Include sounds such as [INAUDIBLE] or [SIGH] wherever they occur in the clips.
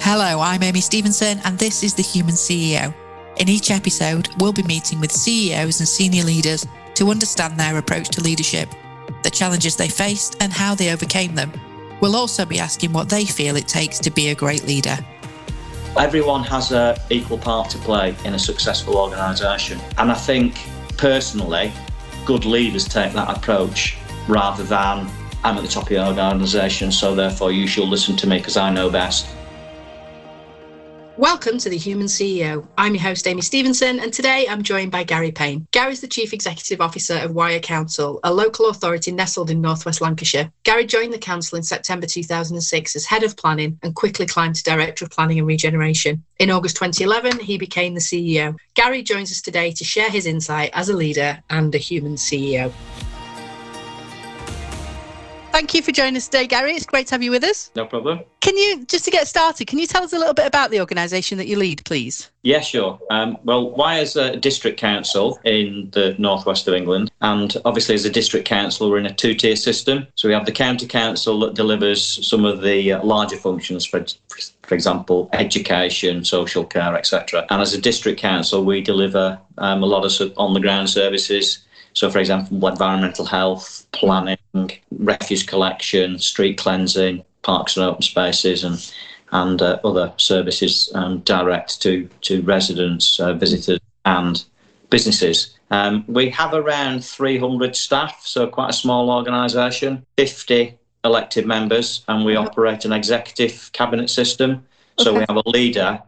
Hello, I'm Amy Stevenson, and this is The Human CEO. In each episode, we'll be meeting with CEOs and senior leaders to understand their approach to leadership, the challenges they faced, and how they overcame them. We'll also be asking what they feel it takes to be a great leader. Everyone has an equal part to play in a successful organisation. And I think personally, good leaders take that approach rather than I'm at the top of the organisation, so therefore you should listen to me because I know best. Welcome to the Human CEO. I'm your host, Amy Stevenson, and today I'm joined by Gary Payne. Gary's the Chief Executive Officer of Wyre Council, a local authority nestled in northwest Lancashire. Gary joined the council in September 2006 as Head of Planning and quickly climbed to Director of Planning and Regeneration. In August 2011, he became the CEO. Gary joins us today to share his insight as a leader and a human CEO. Thank you for joining us today, Gary. It's great to have you with us. No problem. Can you, just to get started, can you tell us a little bit about the organisation that you lead, please? Yeah, sure. Um, well, Wyre is a district council in the northwest of England, and obviously, as a district council, we're in a two-tier system. So we have the county council that delivers some of the uh, larger functions, for, for example, education, social care, etc. And as a district council, we deliver um, a lot of on-the-ground services so, for example, environmental health, planning, refuse collection, street cleansing, parks and open spaces, and and uh, other services um, direct to to residents, uh, visitors, and businesses. Um, we have around 300 staff, so quite a small organisation. 50 elected members, and we operate an executive cabinet system. So okay. we have a leader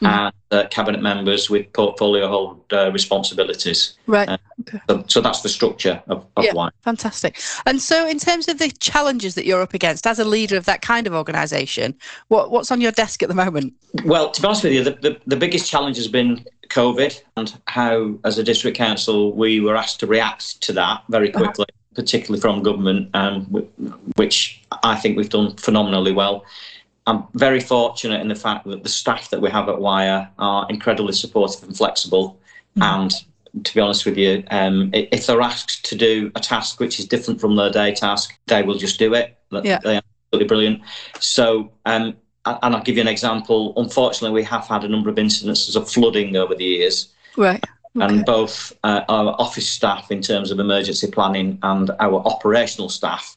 mm-hmm. and uh, cabinet members with portfolio hold uh, responsibilities. Right. Uh, okay. So, so, that's the structure of, of yeah, Fantastic. And so, in terms of the challenges that you're up against as a leader of that kind of organisation, what, what's on your desk at the moment? Well, to be honest with you, the, the, the biggest challenge has been COVID and how, as a district council, we were asked to react to that very uh-huh. quickly. Uh-huh particularly from government, um, which I think we've done phenomenally well. I'm very fortunate in the fact that the staff that we have at Wyre are incredibly supportive and flexible. Mm. And to be honest with you, um, if they're asked to do a task which is different from their day task, they will just do it. Yeah. They are absolutely brilliant. So, um, and I'll give you an example. Unfortunately, we have had a number of incidences of flooding over the years. Right. Okay. And both uh, our office staff, in terms of emergency planning, and our operational staff,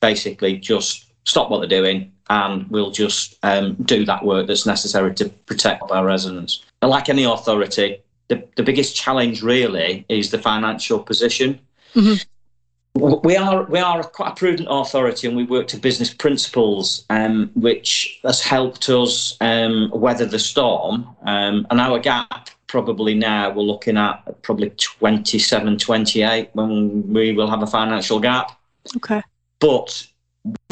basically just stop what they're doing and we'll just um, do that work that's necessary to protect our residents. And like any authority, the, the biggest challenge really is the financial position. Mm-hmm. We are we are quite a prudent authority, and we work to business principles, um, which has helped us um, weather the storm. Um, and our gap probably now we're looking at probably 27, 28 when we will have a financial gap. Okay. But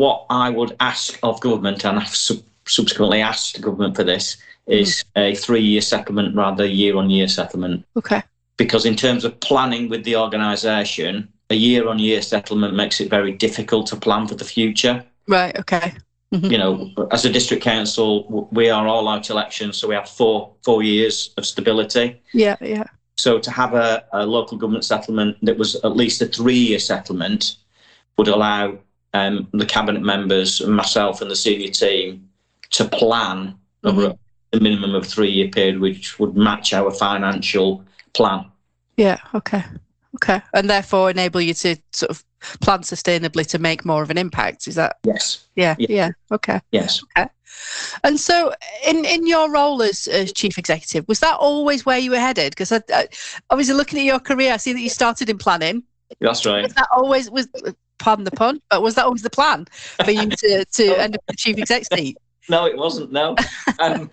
what I would ask of government, and I've sub- subsequently asked the government for this, is mm. a three-year settlement rather than year-on-year settlement. Okay. Because in terms of planning with the organisation, a year-on-year settlement makes it very difficult to plan for the future. Right. Okay. Mm-hmm. You know, as a district council, we are all out elections, so we have four four years of stability. Yeah. Yeah. So to have a, a local government settlement that was at least a three-year settlement would allow um, the cabinet members, and myself, and the senior team to plan mm-hmm. over a minimum of three year period, which would match our financial plan. Yeah. Okay. Okay. And therefore enable you to sort of plan sustainably to make more of an impact. Is that? Yes. Yeah. Yeah. yeah. Okay. Yes. Okay. And so, in, in your role as, as chief executive, was that always where you were headed? Because I, I, obviously, looking at your career, I see that you started in planning. That's right. Was that always was pardon the pun, but was that always the plan for you to, to end up the chief exec seat? No, it wasn't. No, um,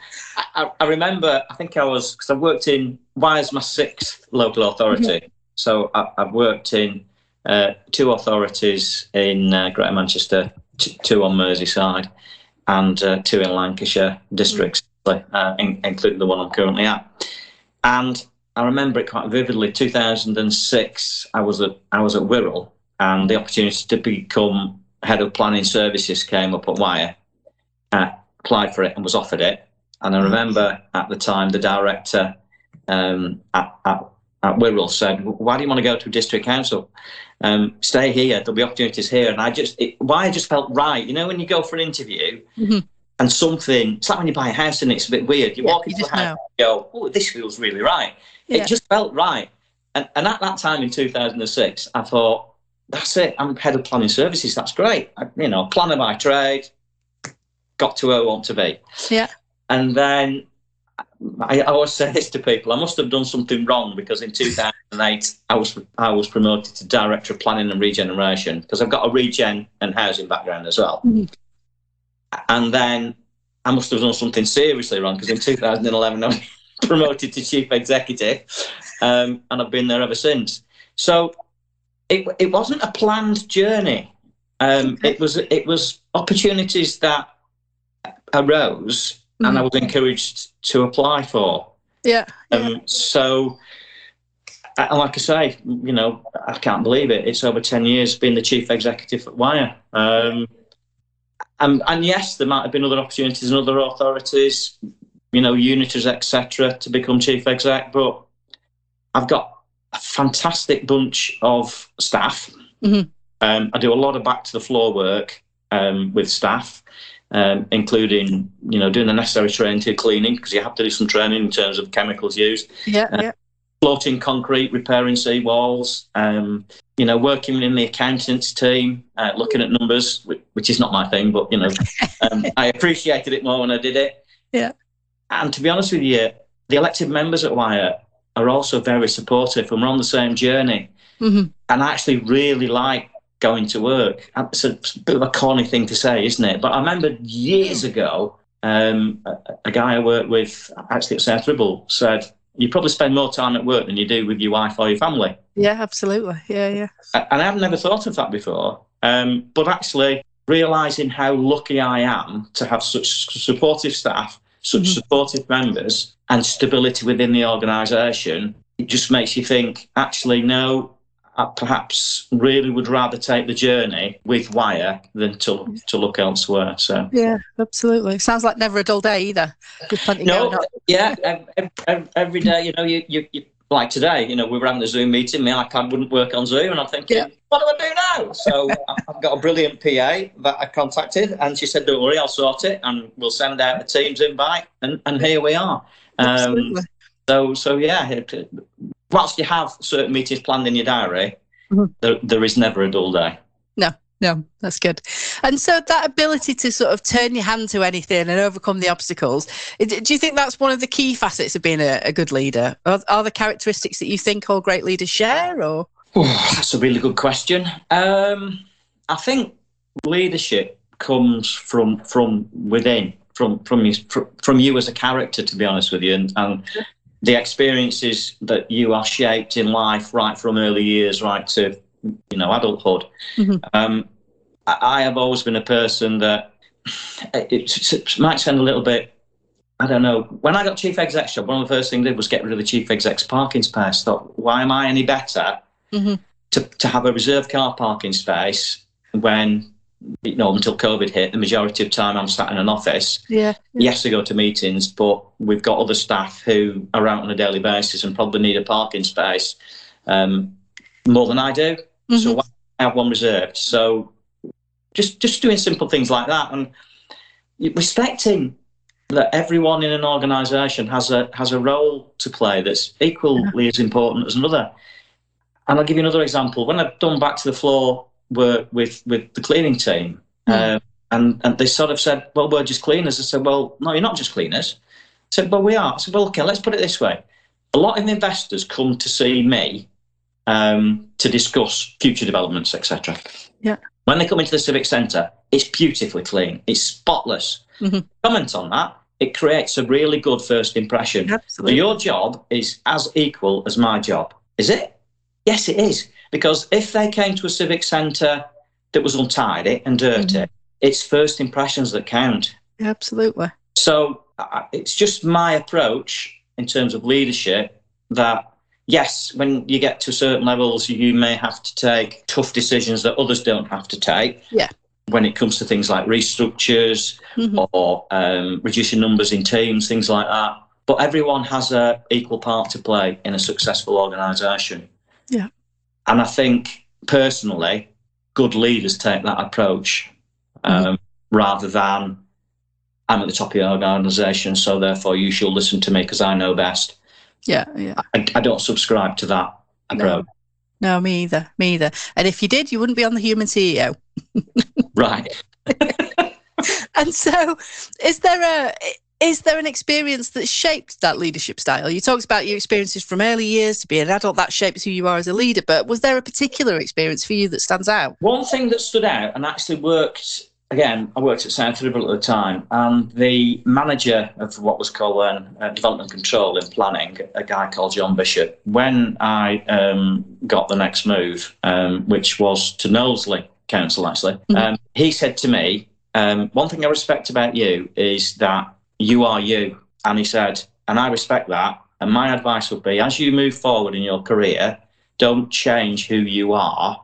I, I, remember. I think I was because I worked in. Wyre's my sixth local authority? Mm-hmm. So I, have worked in uh, two authorities in uh, Greater Manchester, t- two on Merseyside, and uh, two in Lancashire districts, mm-hmm. in, including the one I'm currently at. And I remember it quite vividly. 2006, I was at I was at Wirral, and the opportunity to become head of planning services came up at Wyre. I applied for it and was offered it. And I remember at the time the director um, at, at, at Wirral said, "Why do you want to go to a district council? Um, stay here. There'll be opportunities here." And I just, it, why I just felt right. You know, when you go for an interview, mm-hmm. and something, it's like when you buy a house and it's a bit weird. You Yeah, walk into a house and go, oh, this feels really right. Yeah. It just felt right. And, and at that time in 2006, I thought, that's it. I'm head of planning services. That's great. I, you know, planner by trade, got to where I want to be. Yeah. And then I, I always say this to people: I must have done something wrong because in 2008 I was I was promoted to director of planning and regeneration because I've got a regen and housing background as well. Mhm. And then I must have done something seriously wrong because in 2011 I was [LAUGHS] promoted to chief executive, um, and I've been there ever since. So it it wasn't a planned journey. Um, It was it was opportunities that arose, and I was encouraged to apply for. Yeah. yeah. Um, so, like I say, you know, I can't believe it. It's over 10 years being the chief executive at Wyre. Um, and, and yes, there might have been other opportunities in other authorities, you know, unitors, etc., to become chief exec, but I've got a fantastic bunch of staff. Mhm. Um, I do a lot of back to the floor work um, with staff um, including you know doing the necessary training to cleaning because you have to do some training in terms of chemicals used, Yeah. uh, Yeah. floating concrete, repairing sea walls, um, you know working in the accountants team, uh, looking at numbers, which, which is not my thing, but you know um, [LAUGHS] I appreciated it more when I did it. Yeah. And to be honest with you, the elected members at Wyre are also very supportive, and we're on the same journey. hmm And I actually really like going to work. Uh, It's a, it's a bit of a corny thing to say, isn't it? But I remember years ago, um, a, a guy I worked with, actually at South Ribble, said, You probably spend more time at work than you do with your wife or your family. Yeah. Absolutely. Yeah. Yeah. And I've never thought of that before. Um, but actually, realizing how lucky I am to have such supportive staff, such Mhm. supportive members, and stability within the organisation, it just makes you think. Actually, no, I perhaps really would rather take the journey with Wyre than to to look elsewhere. So. Yeah. Absolutely. Sounds like never a dull day either. No, yeah, ev- ev- every day, you know, you, you, you like today, you know, we were having a Zoom meeting, Me, my iPad wouldn't work on Zoom, and I'm thinking, Yeah. what do I do now? So [LAUGHS] I- I've got a brilliant PA that I contacted, and she said, don't worry, I'll sort it, and we'll send out a Teams invite, and, and here we are. Um, so, so yeah, whilst you have certain meetings planned in your diary, Mhm. there, there is never a dull day. No, that's good. And so that ability to sort of turn your hand to anything and overcome the obstacles, do you think that's one of the key facets of being a, a good leader? Are, are the characteristics that you think all great leaders share or? Oh, that's a really good question. Um, I think leadership comes from from within, from from you, from you as a character. To be honest with you, and, and the experiences that you are shaped in life, right from early years, right to you know adulthood. Mhm. Um, I, I have always been a person that it, it might sound a little bit. I don't know. When I got chief exec job, one of the first things I did was get rid of the chief exec's parking space. Thought, why am I any better? Mhm. to, to have a reserved car parking space when you know until COVID hit, the majority of time I'm sat in an office. Yeah. Yes, I go to meetings, but we've got other staff who are out on a daily basis and probably need a parking space um, more than I do. So Mhm. why I have one reserved. So just just doing simple things like that and respecting that everyone in an organisation has a has a role to play that's equally as important as another. And I'll give you another example. When I've done back to the floor work with with the cleaning team, Mm. uh, and and they sort of said, "Well, we're just cleaners." I said, "Well, no, you're not just cleaners." I said, "Well, we are." I said, "Well, okay, let's put it this way: a lot of investors come to see me um, to discuss future developments, etc. Yeah. When they come into the civic centre, it's beautifully clean, it's spotless. Mhm. Comment on that. It creates a really good first impression. So Absolutely. your job is as equal as my job. Is it? Yes, it is. Because if they came to a civic centre that was untidy and dirty, Mhm. it's first impressions that count. Absolutely. So uh, it's just my approach in terms of leadership that yes, when you get to certain levels, you may have to take tough decisions that others don't have to take. Yeah. When it comes to things like restructures Mhm. or um, reducing numbers in teams, things like that. But everyone has a equal part to play in a successful organisation. Yeah. And I think personally, good leaders take that approach um, rather than I'm at the top of the organisation, so therefore you should listen to me because I know best. Yeah, yeah. I, I don't subscribe to that approach. No. no, me either. Me either. And if you did, you wouldn't be on the Human CEO. right. [LAUGHS] [LAUGHS] and so, is there a is there an experience that shaped that leadership style? You talked about your experiences from early years to be an adult, that shapes who you are as a leader, but was there a particular experience for you that stands out? One thing that stood out and actually worked again, I worked at South Ribble at the time, and the manager of what was called then uh, development control in planning, a guy called John Bishop, when I um, got the next move, um, which was to Knowsley Council actually, mm-hmm. um, he said to me, um, One thing I respect about you is that you are you. And he said, and I respect that. And my advice would be as you move forward in your career, don't change who you are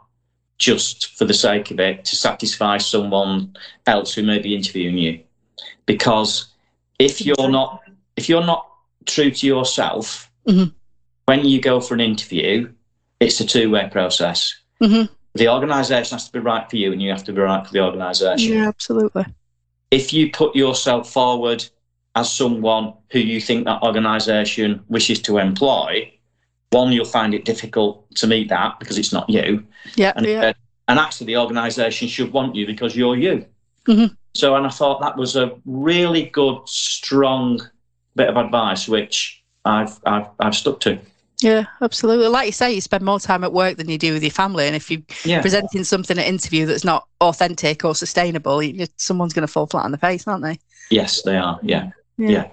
just for the sake of it to satisfy someone else who may be interviewing you. Because if you're not if you're not true to yourself mm-hmm. when you go for an interview, it's a two way process. Mm-hmm. The organisation has to be right for you, and you have to be right for the organisation. Yeah, absolutely. If you put yourself forward as someone who you think that organisation wishes to employ, one, you'll find it difficult to meet that because it's not you. Yeah. And, yeah. and actually, the organisation should want you because you're you. Mm-hmm. So, and I thought that was a really good, strong bit of advice, which I've, I've, I've stuck to. Yeah, absolutely. Like you say, you spend more time at work than you do with your family, and if you're yeah. presenting something at interview that's not authentic or sustainable, you, someone's going to fall flat on the face, aren't they? Yes, they are. Yeah. yeah. yeah.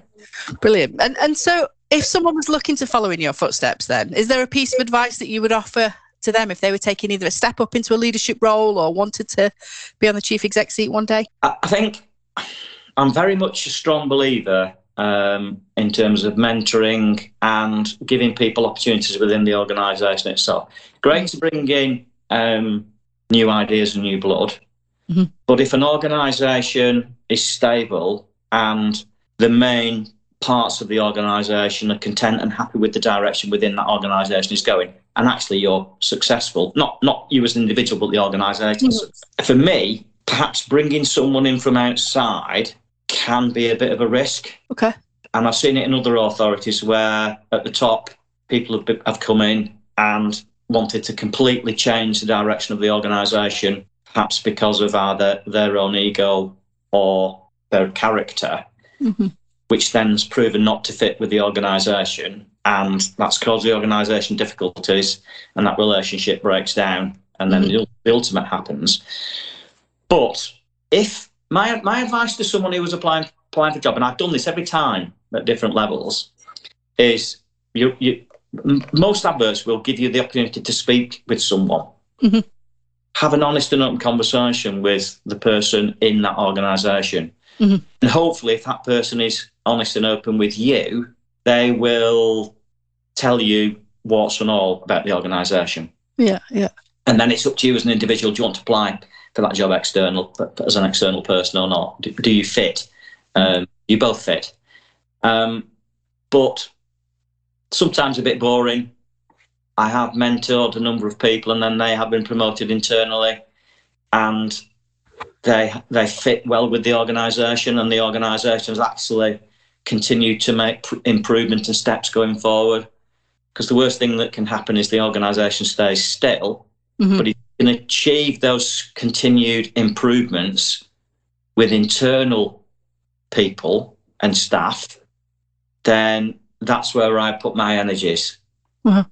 Brilliant. And and so if someone was looking to follow in your footsteps then, is there a piece of advice that you would offer to them if they were taking either a step up into a leadership role or wanted to be on the chief exec seat one day? I think I'm very much a strong believer um, in terms of mentoring and giving people opportunities within the organisation itself. Great to bring in um, new ideas and new blood, mm-hmm. but if an organisation is stable and the main parts of the organisation are content and happy with the direction within that organisation is going, and actually you're successful. Not not you as an individual, but the organisation. Mm-hmm. For me, perhaps bringing someone in from outside can be a bit of a risk. Okay. And I've seen it in other authorities where at the top people have, have come in and wanted to completely change the direction of the organisation, perhaps because of either their own ego or their character mm-hmm. Which then's proven not to fit with the organisation, and that's caused the organisation difficulties, and that relationship breaks down, and then mm-hmm. the, ultimate happens. But if my my advice to someone who was applying applying for a job, and I've done this every time at different levels, is you you most adverts will give you the opportunity to speak with someone. Mm-hmm. Have an honest and open conversation with the person in that organisation. Mm-hmm. And hopefully, if that person is honest and open with you, they will tell you what's and all about the organisation. Yeah, yeah. And then it's up to you as an individual. Do you want to apply for that job external as an external person or not? Do, do you fit? Um, you both fit. Um, but sometimes a bit boring. I have mentored a number of people, and then they have been promoted internally, and they they fit well with the organisation, and the organisation has actually continued to make improvement and steps going forward. Because the worst thing that can happen is the organisation stays still, mm-hmm. but if you can achieve those continued improvements with internal people and staff, then that's where I put my energies. Mm-hmm.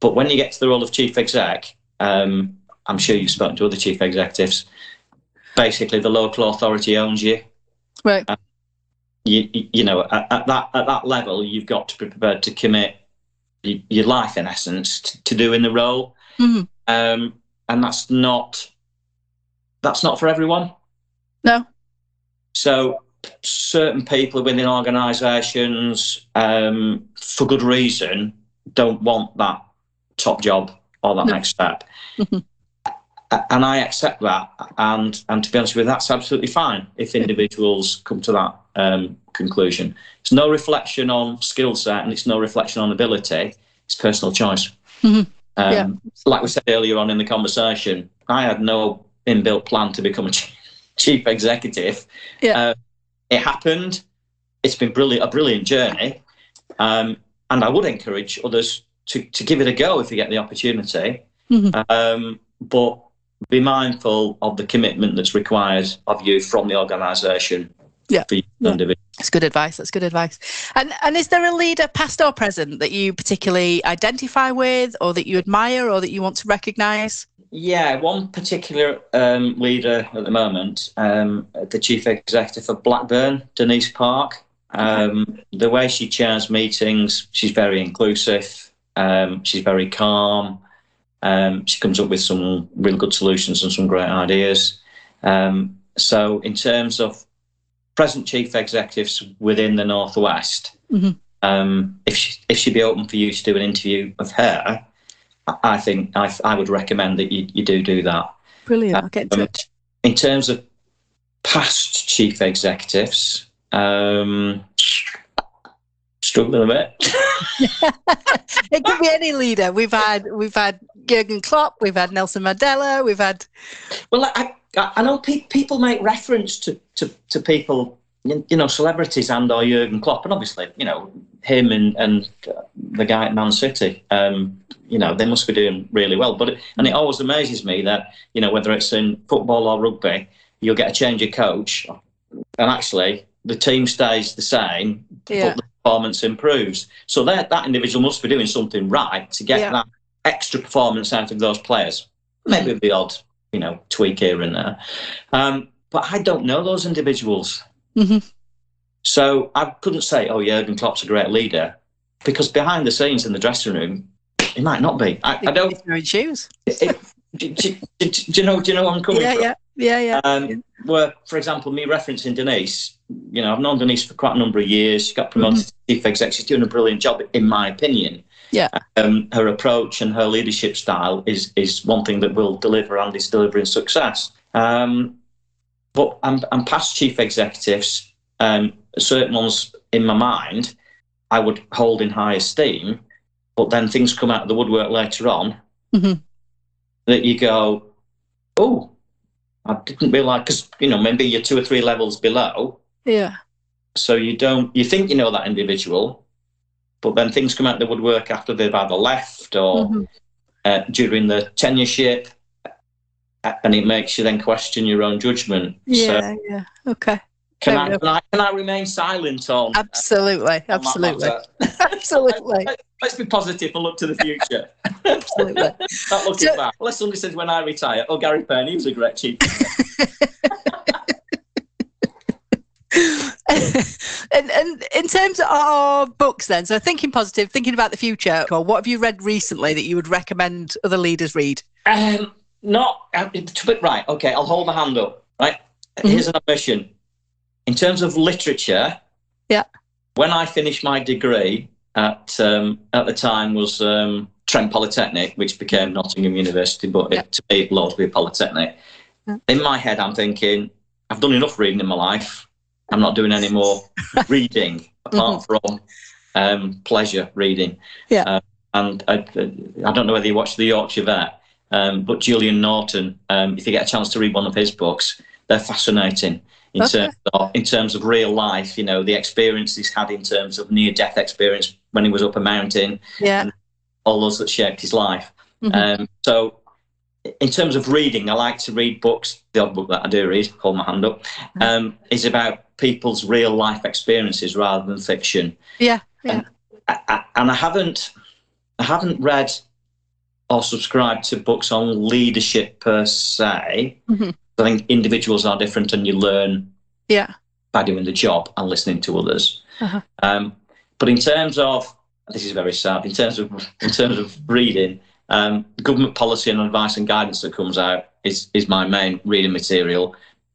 But when you get to the role of chief exec, um, I'm sure you've spoken to other chief executives basically the local authority owns you. Right. Uh, you, you know, at, at, that at that level, you've got to be prepared to commit your life, in essence, to, to doing the role. Mm-hmm. Um, and that's not that's not for everyone. No. So certain people within organisations, um, for good reason, don't want that top job or that no. next step. Mm-hmm and I accept that. And and to be honest with you, that's absolutely fine if individuals come to that um, conclusion. It's no reflection on skill set and it's no reflection on ability. It's personal choice. Mm-hmm. Um, yeah. Like we said earlier on in the conversation, I had no inbuilt plan to become a [LAUGHS] chief executive. Yeah. Uh, it happened. It's been brilliant, a brilliant journey, um, and I would encourage others to, to give it a go if you get the opportunity. Mhm. Um, but be mindful of the commitment that's required of you from the organisation. Yeah. For individual. That's good advice. That's good advice. And and is there a leader, past or present, that you particularly identify with, or that you admire, or that you want to recognise? Yeah, one particular um, leader at the moment, um, the chief executive of Blackburn, Denise Park. Um, the way she chairs meetings, she's very inclusive. Um, she's very calm. Um, she comes up with some really good solutions and some great ideas. Um, so, in terms of present chief executives within the northwest, Mhm. um, if she, if she'd be open for you to do an interview of her, I- I think I, I would recommend that you, you do do that. Brilliant. I'll get in Um, touch. In terms of past chief executives, um, struggling a bit. [LAUGHS] it could be any leader. We've had we've had Jurgen Klopp, we've had Nelson Mandela, we've had well, I, I, I know pe- people make reference to, to, to people, you you know, celebrities and or Jurgen Klopp, and obviously, you know, him and, and uh, the guy at Man City, um, you know, they must be doing really well. But it, and it always amazes me that you know whether it's in football or rugby, you'll get a change of coach, and actually the team stays the same, Yeah. but the performance improves. So that that individual must be doing something right to get Yeah. that extra performance out of those players. Maybe the odd, you know, tweak here and there. Um, but I don't know those individuals. Mhm. So I couldn't say, oh, Jurgen Klopp's a great leader, because behind the scenes in the dressing room, he might not be. I, I don't. He's wearing shoes. It, do, do- do- do you know? Do you know where I'm coming Yeah, from? yeah, yeah, yeah. Um, where, for example, me referencing Denise, you know, I've known Denise for quite a number of years. She got promoted to chief exec. She's doing a brilliant job, in my opinion. Yeah. Um, her approach and her leadership style is is one thing that will deliver and is delivering success. Um, but I'm, I'm past chief executives, um, certain ones in my mind, I would hold in high esteem. But then things come out of the woodwork later on Mhm. that you go, oh, I didn't realise because you know maybe you're two or three levels below, yeah. so you don't you think you know that individual, but then things come out of the woodwork after they've either left or Mhm. uh, during the tenureship, and it makes you then question your own judgment. So Yeah, yeah. Okay. Can I, can I can I remain silent on? Absolutely. on that Absolutely. [LAUGHS] Absolutely. Let's be positive and look to the future. [LAUGHS] Absolutely. [LAUGHS] Not looking So- back. Well, somebody said when I retire, oh, Gary Payne, he was a great chief. and, and in terms of our books, then, so thinking positive, thinking about the future, well, what have you read recently that you would recommend other leaders read? Um, not uh, right. Okay, I'll hold my hand up. Right. Mhm. Here's an admission. In terms of literature, Yeah. When I finished my degree at um, at the time was um, Trent Polytechnic, which became Nottingham University, but Yeah. it, to me it will always be Polytechnic. Yeah. In my head, I'm thinking I've done enough reading in my life. I'm not doing any more [LAUGHS] reading apart from um, pleasure reading. Mm-hmm. Yeah. Uh, and I, I don't know whether you watched the Yorkshire Vet, um, but Julian Norton, um, if you get a chance to read one of his books, they're fascinating in Okay. terms of in terms of real life. You know, the experience he's had in terms of near death experience when he was up a mountain, Yeah. all those that shaped his life. Mhm. Um, so, in terms of reading, I like to read books. The odd book that I do read, hold my hand up, um, is about people's real life experiences rather than fiction. Yeah. Yeah. I, I, and I haven't, I haven't read or subscribed to books on leadership per se. Mhm. I think individuals are different, and you learn Yeah. by doing the job and listening to others. Uh-huh. Um, but in terms of this is very sad. In terms of in terms of reading, um, government policy and advice and guidance that comes out is is my main reading material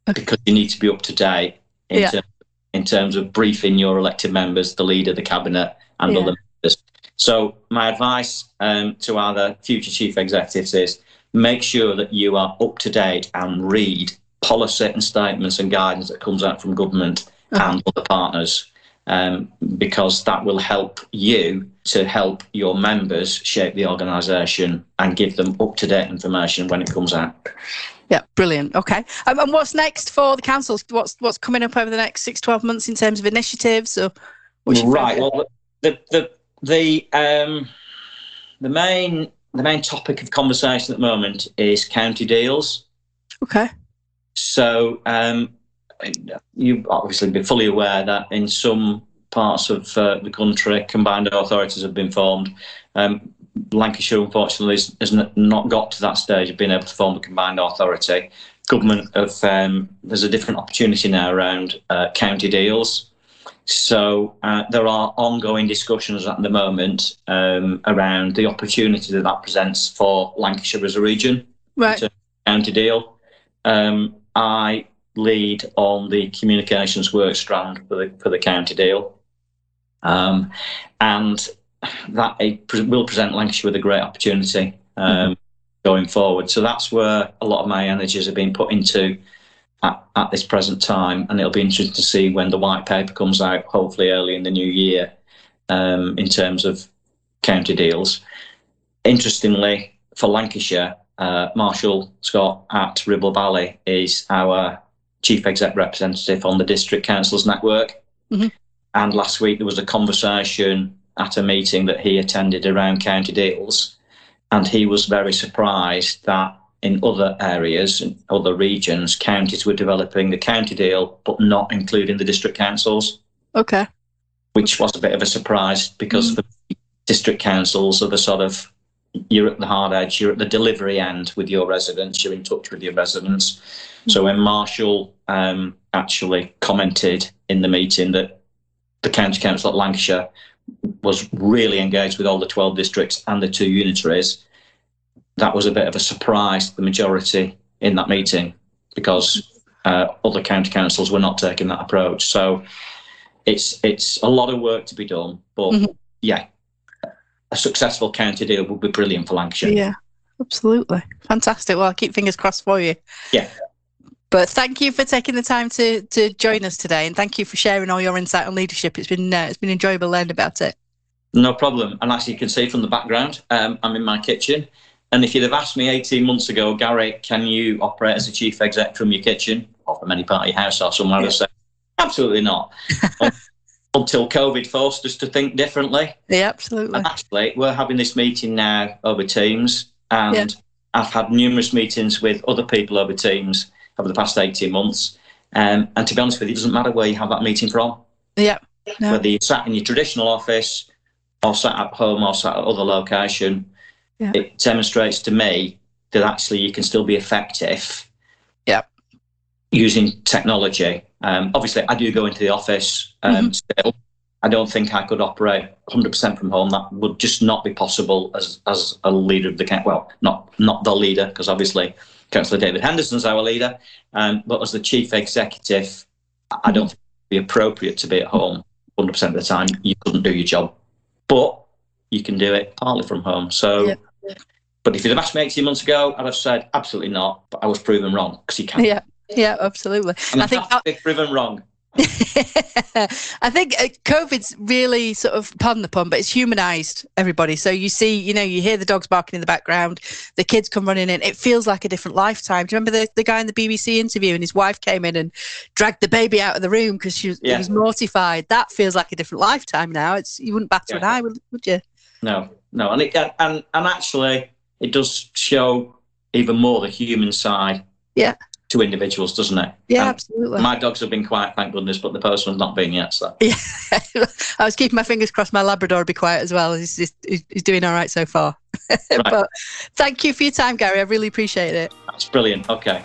Okay. because you need to be up to date in, Yeah. terms, in terms of briefing your elected members, the leader, the cabinet, and Yeah. other members. So my advice um, to other future chief executives is make sure that you are up to date and read policy and statements and guidance that comes out from government Uh-huh. and other partners um, because that will help you to help your members shape the organisation and give them up to date information when it comes out. Yeah, brilliant. Okay. Um, and what's next for the council? What's what's coming up over the next six, 12 months in terms of initiatives or right. Well, the the the um the main the main topic of conversation at the moment is county deals. Okay. So um, you've obviously been fully aware that in some parts of uh, the country, combined authorities have been formed. Um, Lancashire, unfortunately, has, has, not got to that stage of being able to form a combined authority. Government of um, there's a different opportunity now around uh, county deals. So uh, there are ongoing discussions at the moment um, around the opportunity that that presents for Lancashire as a region. Right. County deal. Um, I lead on the communications work strand for the for the county deal, um, and that will present Lancashire with a great opportunity um, mm-hmm. going forward. So that's where a lot of my energies have been put into at, at, this present time, and it'll be interesting to see when the white paper comes out, hopefully early in the new year, um, in terms of county deals. Interestingly, for Lancashire, uh, Marshall Scott at Ribble Valley is our chief exec representative on the district councils network. Mm-hmm. And last week there was a conversation at a meeting that he attended around county deals, and he was very surprised that in other areas, in other regions, counties were developing the county deal, but not including the district councils. Okay. Which was a bit of a surprise because mm. the district councils are the sort of you're at the hard edge, you're at the delivery end with your residents, you're in touch with your residents. Mm. So when Marshall um, actually commented in the meeting that the county council at Lancashire was really engaged with all the 12 districts and the two unitaries, that was a bit of a surprise to the majority in that meeting because uh, other county councils were not taking that approach. So it's it's a lot of work to be done, but mm-hmm. yeah, a successful county deal would be brilliant for Lancashire. Yeah, absolutely, fantastic. Well, I'll keep fingers crossed for you. Yeah. But thank you for taking the time to to join us today, and thank you for sharing all your insight on leadership. It's been uh, it's been enjoyable learning about it. No problem. And as you can see from the background, um, I'm in my kitchen. And if you'd have asked me 18 months ago, Gary, can you operate as a chief exec from your kitchen or from any part of your house or somewhere, yeah. I'd say, absolutely not. [LAUGHS] Until COVID forced us to think differently. Yeah, absolutely. And actually, we're having this meeting now over Teams, and yeah. I've had numerous meetings with other people over Teams over the past 18 months. Um, and to be honest with you, it doesn't matter where you have that meeting from. Yeah. No. Whether you sat in your traditional office or sat at home or sat at other location, yeah. it demonstrates to me that actually you can still be effective. Yeah. Using technology. Um, obviously, I do go into the office um, mm-hmm. still. I don't think I could operate 100% from home. That would just not be possible as as a leader of the camp. Well, not not the leader, because obviously Councillor David Henderson's our leader, um, but as the chief executive, I don't think it would be appropriate to be at home 100% of the time. You couldn't do your job, but you can do it partly from home. So, yeah. but if you'd have asked me 18 months ago, I'd have said absolutely not. But I was proven wrong because you can. Yeah, yeah, absolutely. And I think that, proven wrong. [LAUGHS] I think uh, COVID's really sort of, pardon the pun, but it's humanized everybody. So you see, you know, you hear the dogs barking in the background, the kids come running in. It feels like a different lifetime. Do you remember the, the guy in the BBC interview and his wife came in and dragged the baby out of the room because she was, yeah. was mortified? That feels like a different lifetime now. It's You wouldn't batter yeah. an eye, would, would you? No, no. And, it, and, and actually, it does show even more the human side. Yeah to individuals, doesn't it? Yeah, and absolutely. My dogs have been quiet, thank goodness, but the postman's not been yet. So [LAUGHS] yeah, [LAUGHS] I was keeping my fingers crossed. My Labrador will be quiet as well. He's, he's, he's doing all right so far. [LAUGHS] Right. but thank you for your time, Gary. I really appreciate it. That's brilliant. Okay.